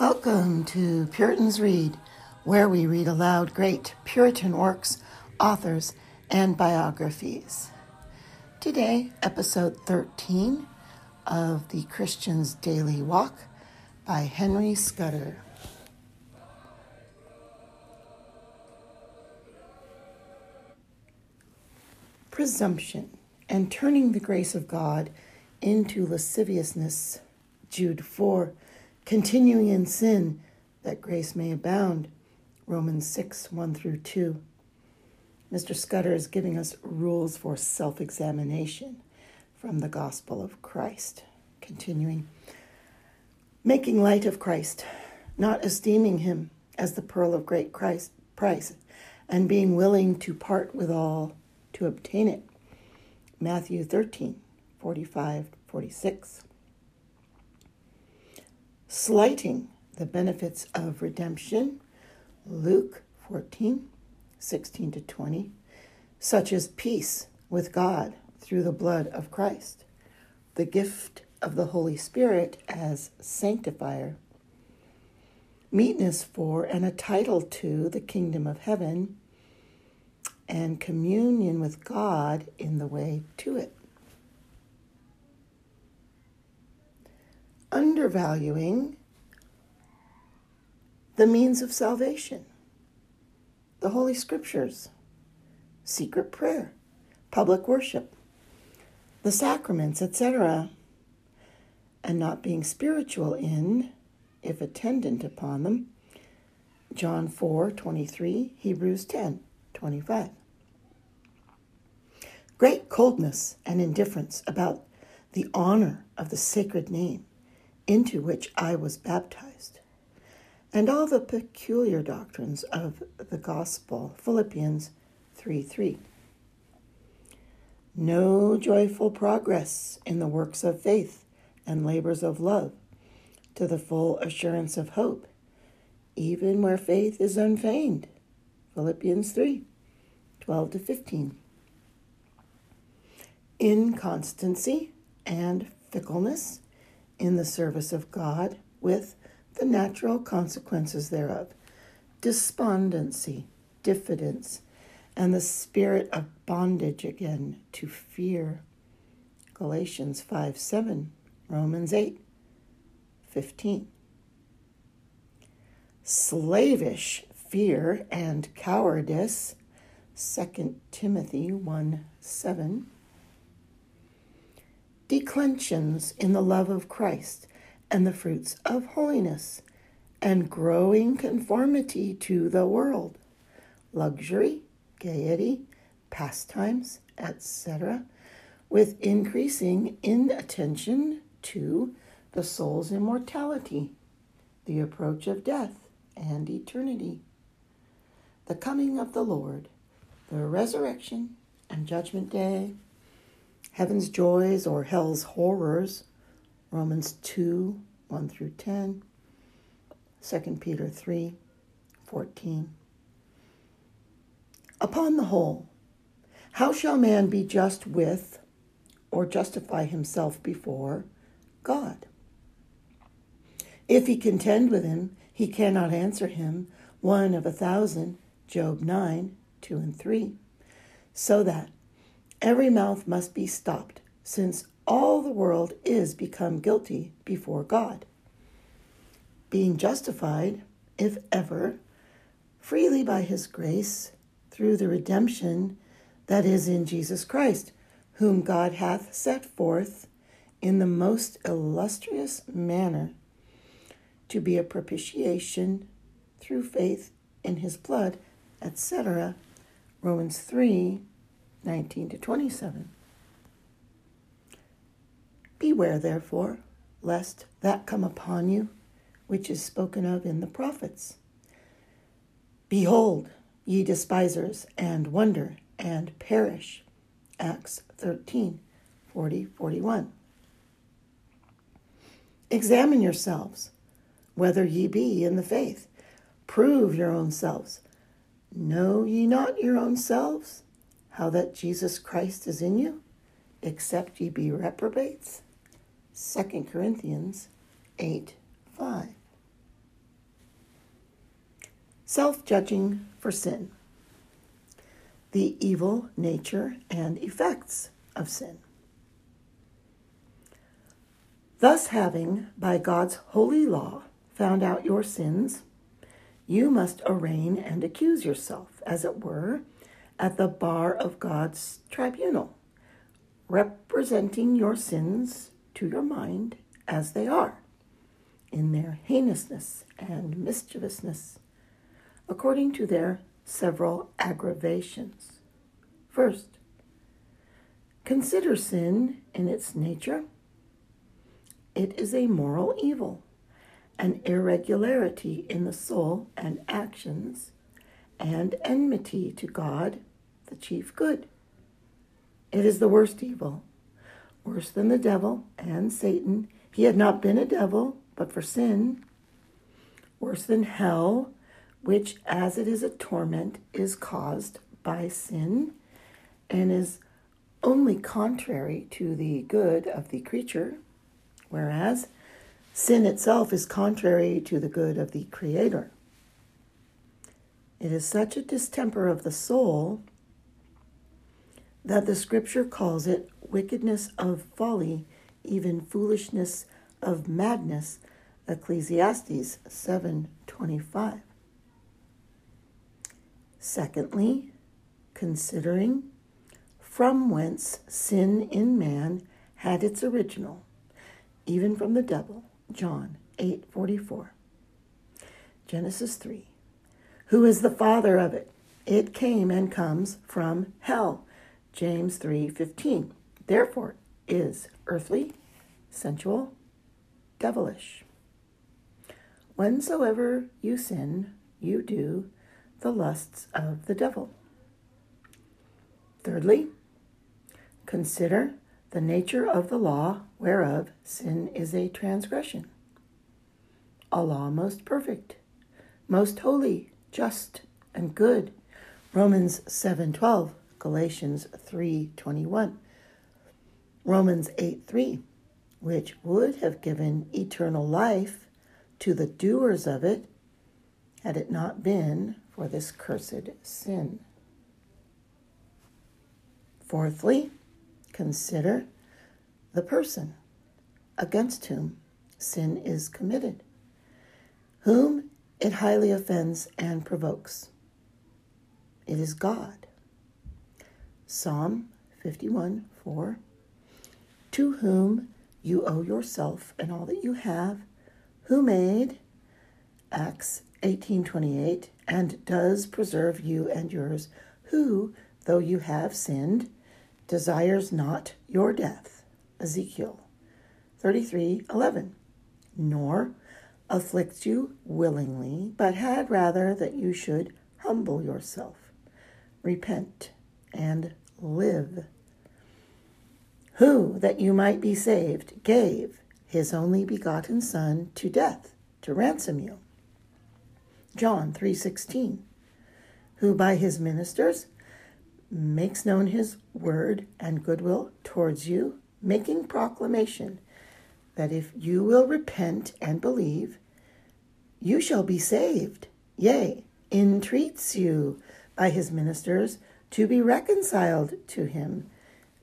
Welcome to Puritans Read, where we read aloud great Puritan works, authors, and biographies. Today, episode 13 of The Christian's Daily Walk by Henry Scudder. Presumption and turning the grace of God into lasciviousness. Jude 4 continuing in sin that grace may abound. Romans 6 1 through 2. Mr. Scudder is giving us rules for self examination from the gospel of Christ. Continuing, making light of Christ, not esteeming him as the pearl of great Christ, price, and being willing to part with all to obtain it. Matthew 13 45 46 slighting the benefits of redemption, Luke 14, 16 to 20, such as peace with God through the blood of Christ, the gift of the Holy Spirit as sanctifier, meetness for and a title to the kingdom of heaven, and communion with God in the way to it. Undervaluing the means of salvation, the Holy Scriptures, secret prayer, public worship, the sacraments, etc., and not being spiritual in, if attendant upon them. John 4 23, Hebrews 10 25. Great coldness and indifference about the honor of the sacred name into which I was baptized, and all the peculiar doctrines of the gospel. Philippians 3 3. No joyful progress in the works of faith and labors of love to the full assurance of hope, even where faith is unfeigned. Philippians 3 12 to 15. Inconstancy and fickleness in the service of God with the natural consequences thereof despondency, diffidence, and the spirit of bondage again to fear. Galatians 5 7, Romans 8 15. Slavish fear and cowardice, 2 Timothy 1 7 declensions in the love of Christ and the fruits of holiness, and growing conformity to the world, luxury, gaiety, pastimes, etc., with increasing inattention to the soul's immortality, the approach of death and eternity, the coming of the Lord, the resurrection and judgment day heaven's joys or hell's horrors, Romans 2 1 through 10, 2 Peter 3 14. Upon the whole, how shall man be just with or justify himself before God? If he contend with him, he cannot answer him, one of a thousand, Job 9 2 and 3. So that Every mouth must be stopped, since all the world is become guilty before God. Being justified, if ever, freely by his grace, through the redemption that is in Jesus Christ, whom God hath set forth in the most illustrious manner to be a propitiation through faith in his blood, etc. Romans 3 19 to 27. Beware, therefore, lest that come upon you which is spoken of in the prophets. Behold, ye despisers, and wonder, and perish. Acts 13 40 41. Examine yourselves, whether ye be in the faith. Prove your own selves. Know ye not your own selves how that Jesus Christ is in you, except ye be reprobates? 2 Corinthians 8 5. self judging for sin, the evil nature and effects of sin. Thus, having, by God's holy law, found out your sins, you must arraign and accuse yourself, as it were, at the bar of God's tribunal, representing your sins to your mind as they are, in their heinousness and mischievousness, according to their several aggravations. First, consider sin in its nature. It is a moral evil, an irregularity in the soul and actions, and enmity to God, the chief good. It is the worst evil, worse than the devil and Satan. He had not been a devil, but for sin. Worse than hell, which, as it is a torment, is caused by sin and is only contrary to the good of the creature, whereas sin itself is contrary to the good of the Creator. It is such a distemper of the soul that the scripture calls it wickedness of folly, even foolishness of madness. Ecclesiastes 7:25. Secondly, considering from whence sin in man had its original, even from the devil. John 8:44. Genesis 3. Who is the father of it? It came and comes from hell. James 3:15. Therefore is earthly, sensual, devilish. Whensoever you sin, you do the lusts of the devil. Thirdly, consider the nature of the law whereof sin is a transgression. A law most perfect, most holy, just, and good. Romans 7:12, Galatians 3:21. Romans 8:3, which would have given eternal life to the doers of it had it not been for this cursed sin. Fourthly, consider the person against whom sin is committed, whom it highly offends and provokes. It is God. Psalm 51 4 To whom you owe yourself and all that you have, who made Acts 18:28 and does preserve you and yours, who, though you have sinned, desires not your death. Ezekiel 33:11. Nor afflicts you willingly, but had rather that you should humble yourself, repent, and live. Who, that you might be saved, gave his only begotten Son to death to ransom you. John 3:16. Who by his ministers makes known his word and goodwill towards you, making proclamation that if you will repent and believe, you shall be saved. Yea, entreats you by his ministers to be reconciled to him.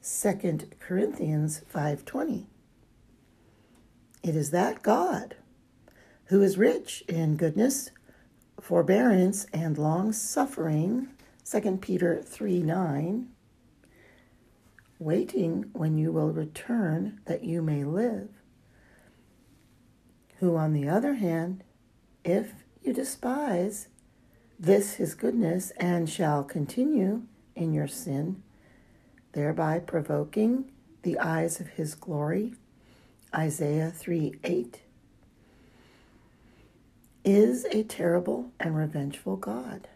2 Corinthians 5:20. It is that God who is rich in goodness, forbearance, and long suffering, 2 Peter 3 9, waiting when you will return that you may live who, on the other hand, if you despise this his goodness and shall continue in your sin, thereby provoking the eyes of his glory, Isaiah 3 8, is a terrible and revengeful God,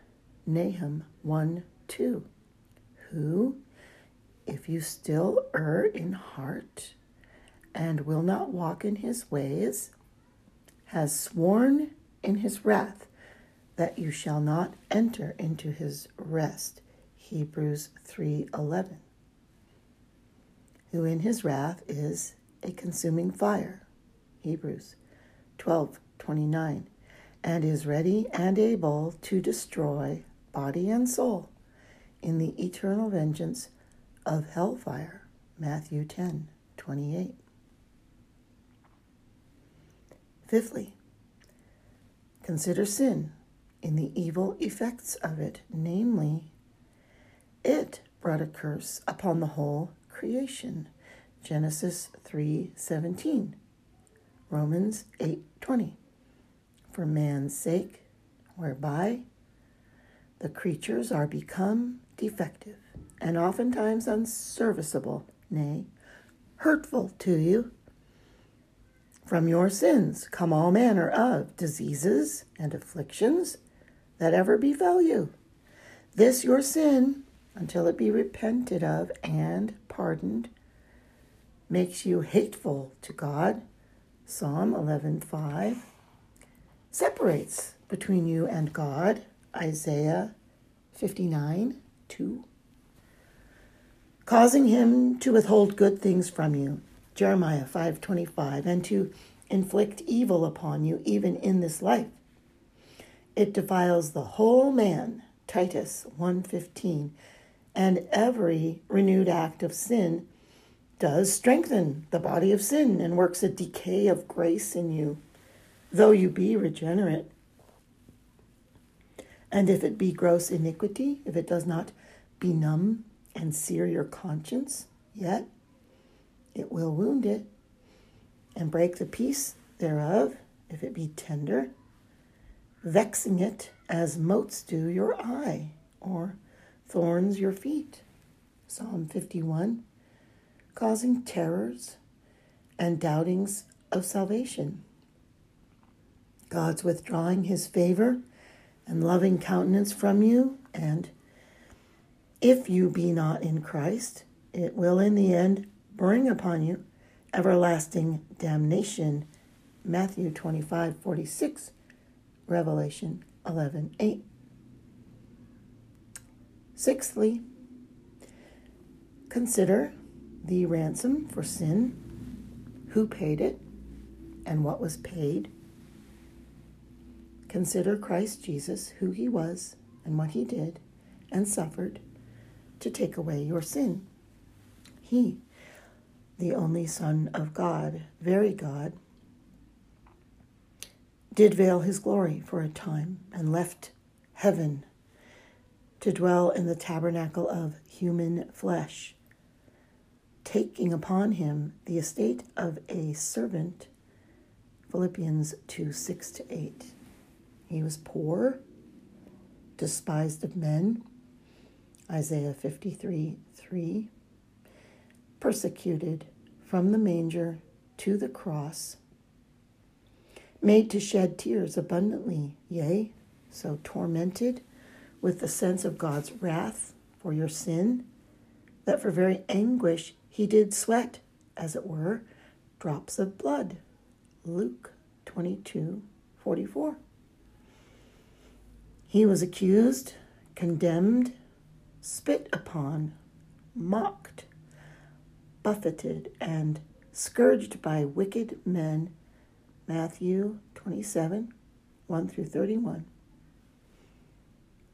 Nahum 1 2, who, if you still err in heart and will not walk in his ways, has sworn in his wrath that you shall not enter into his rest. Hebrews 3:11. Who in his wrath is a consuming fire. Hebrews 12:29. and is ready and able to destroy body and soul in the eternal vengeance of hellfire. Matthew 10 Fifthly, consider sin in the evil effects of it, namely, it brought a curse upon the whole creation. Genesis 3:17. Romans 8:20. For man's sake, whereby the creatures are become defective and oftentimes unserviceable, nay, hurtful to you. From your sins come all manner of diseases and afflictions that ever befell you. This your sin, until it be repented of and pardoned, makes you hateful to God. Psalm 11:5 separates between you and God. Isaiah 59 2 causing him to withhold good things from you. Jeremiah 5:25 and to inflict evil upon you even in this life. It defiles the whole man. Titus 1:15 and every renewed act of sin does strengthen the body of sin and works a decay of grace in you, though you be regenerate. And if it be gross iniquity, if it does not benumb and sear your conscience, yet it will wound it and break the peace thereof, if it be tender, vexing it as motes do your eye, or thorns your feet. Psalm 51, causing terrors and doubtings of salvation. God's withdrawing his favor and loving countenance from you, and if you be not in Christ, it will in the end bring upon you everlasting damnation. Matthew 25 46, Revelation 11 8. Sixthly, consider the ransom for sin, who paid it, and what was paid. Consider Christ Jesus, who he was, and what he did and suffered to take away your sin. He, the only Son of God, very God, did veil his glory for a time and left heaven to dwell in the tabernacle of human flesh, taking upon him the estate of a servant. Philippians 2 6 to 8. He was poor, despised of men, Isaiah 53 3. Persecuted from the manger to the cross, made to shed tears abundantly, yea, so tormented with the sense of God's wrath for your sin, that for very anguish he did sweat, as it were, drops of blood. Luke 22 44. He was accused, condemned, spit upon, mocked, buffeted, and scourged by wicked men. Matthew 27 1 through 31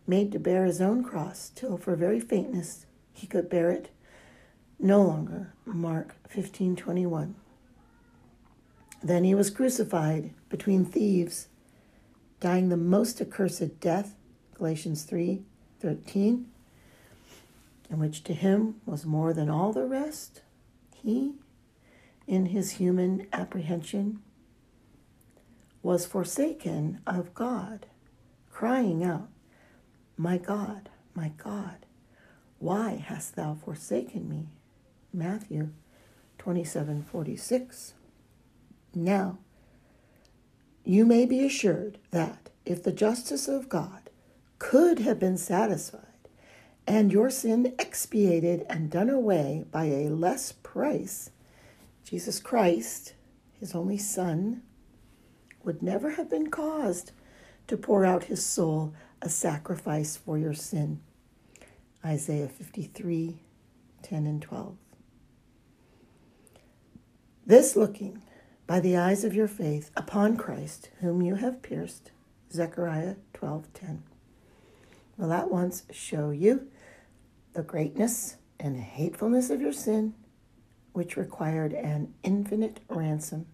made to bear his own cross till for very faintness he could bear it no longer. Mark 15:21. Then he was crucified between thieves, dying the most accursed death, Galatians 3:13, and which to him was more than all the rest. He, in his human apprehension, was forsaken of God, crying out, my God, my God, why hast thou forsaken me? Matthew 27 46. Now, you may be assured that if the justice of God could have been satisfied and your sin expiated and done away by a less price, Jesus Christ, his only Son, would never have been caused to pour out his soul a sacrifice for your sin. Isaiah 53 10 and 12. This looking by the eyes of your faith upon Christ, whom you have pierced, Zechariah 12:10 will at once show you the greatness and hatefulness of your sin, which required an infinite ransom,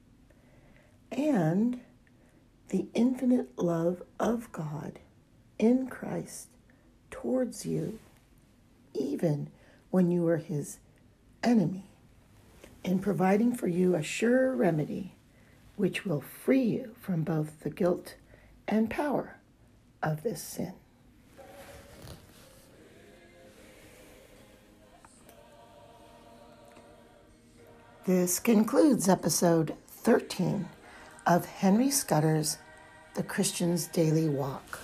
and the infinite love of God in Christ towards you, even when you were his enemy, in providing for you a sure remedy which will free you from both the guilt and power of this sin. This concludes episode 13 of Henry Scudder's The Christian's Daily Walk.